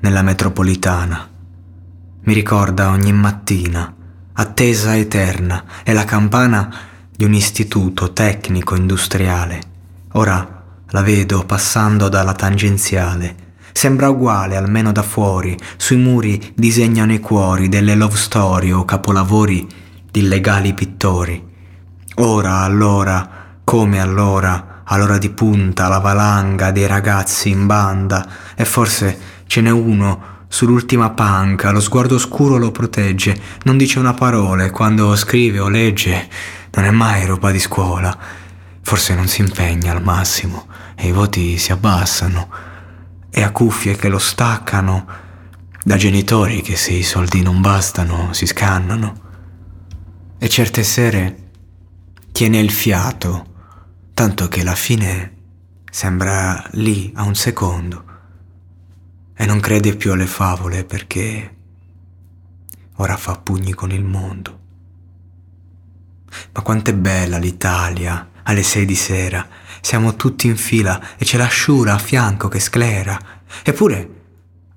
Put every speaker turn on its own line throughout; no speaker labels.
nella metropolitana. Mi ricorda ogni mattina, attesa eterna, è la campana di un istituto tecnico industriale. Ora la vedo passando dalla tangenziale. Sembra uguale, almeno da fuori. Sui muri disegnano i cuori delle love story o capolavori di illegali pittori. Ora, allora, come allora, all'ora di punta, la valanga dei ragazzi in banda e forse Ce n'è uno sull'ultima panca, lo sguardo scuro lo protegge, non dice una parola e quando scrive o legge non è mai roba di scuola. Forse non si impegna al massimo e i voti si abbassano. E ha cuffie che lo staccano, da genitori che se i soldi non bastano si scannano. E certe sere tiene il fiato, tanto che la fine sembra lì a un secondo e non crede più alle favole perché ora fa pugni con il mondo. Ma quanto è bella l'Italia alle sei di sera, siamo tutti in fila e c'è la sciura a fianco che sclera, eppure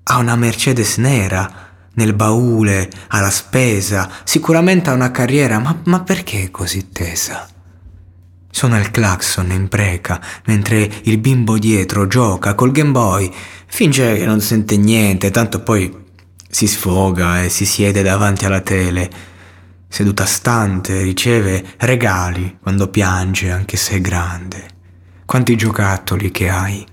ha una Mercedes nera nel baule, ha la spesa, sicuramente ha una carriera, ma, ma perché così tesa? Suona il clacson in preca, mentre il bimbo dietro gioca col Game Boy. Finge che non sente niente, tanto poi si sfoga e si siede davanti alla tele. Seduta stante, riceve regali quando piange, anche se è grande. Quanti giocattoli che hai?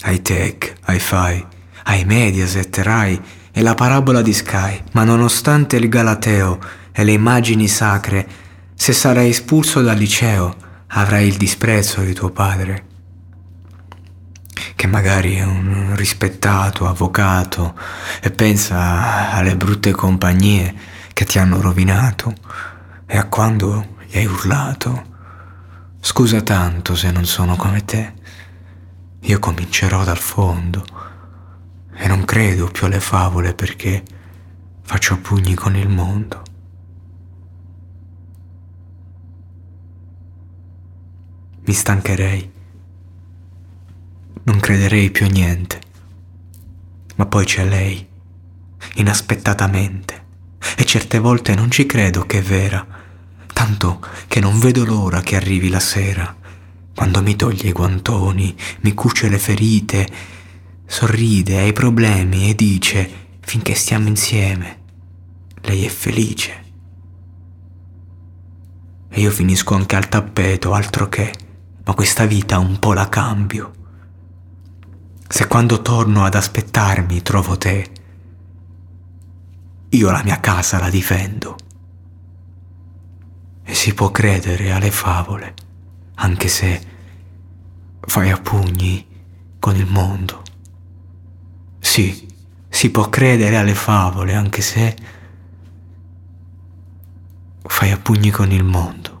Hai Tech, Hi-Fi, hai Mediaset, Rai e la parabola di Sky. Ma nonostante il Galateo e le immagini sacre, se sarai espulso dal liceo, avrai il disprezzo di tuo padre, che magari è un rispettato avvocato e pensa alle brutte compagnie che ti hanno rovinato e a quando gli hai urlato. Scusa tanto se non sono come te. Io comincerò dal fondo e non credo più alle favole perché faccio pugni con il mondo. Mi stancherei. Non crederei più a niente. Ma poi c'è lei, inaspettatamente, e certe volte non ci credo che è vera, tanto che non vedo l'ora che arrivi la sera, quando mi toglie i guantoni, mi cuce le ferite, sorride ai problemi e dice, finché stiamo insieme, lei è felice. E io finisco anche al tappeto, altro che ma questa vita un po' la cambio. Se quando torno ad aspettarmi trovo te, io la mia casa la difendo. E si può credere alle favole, anche se fai a pugni con il mondo. Sì, si può credere alle favole, anche se fai a pugni con il mondo.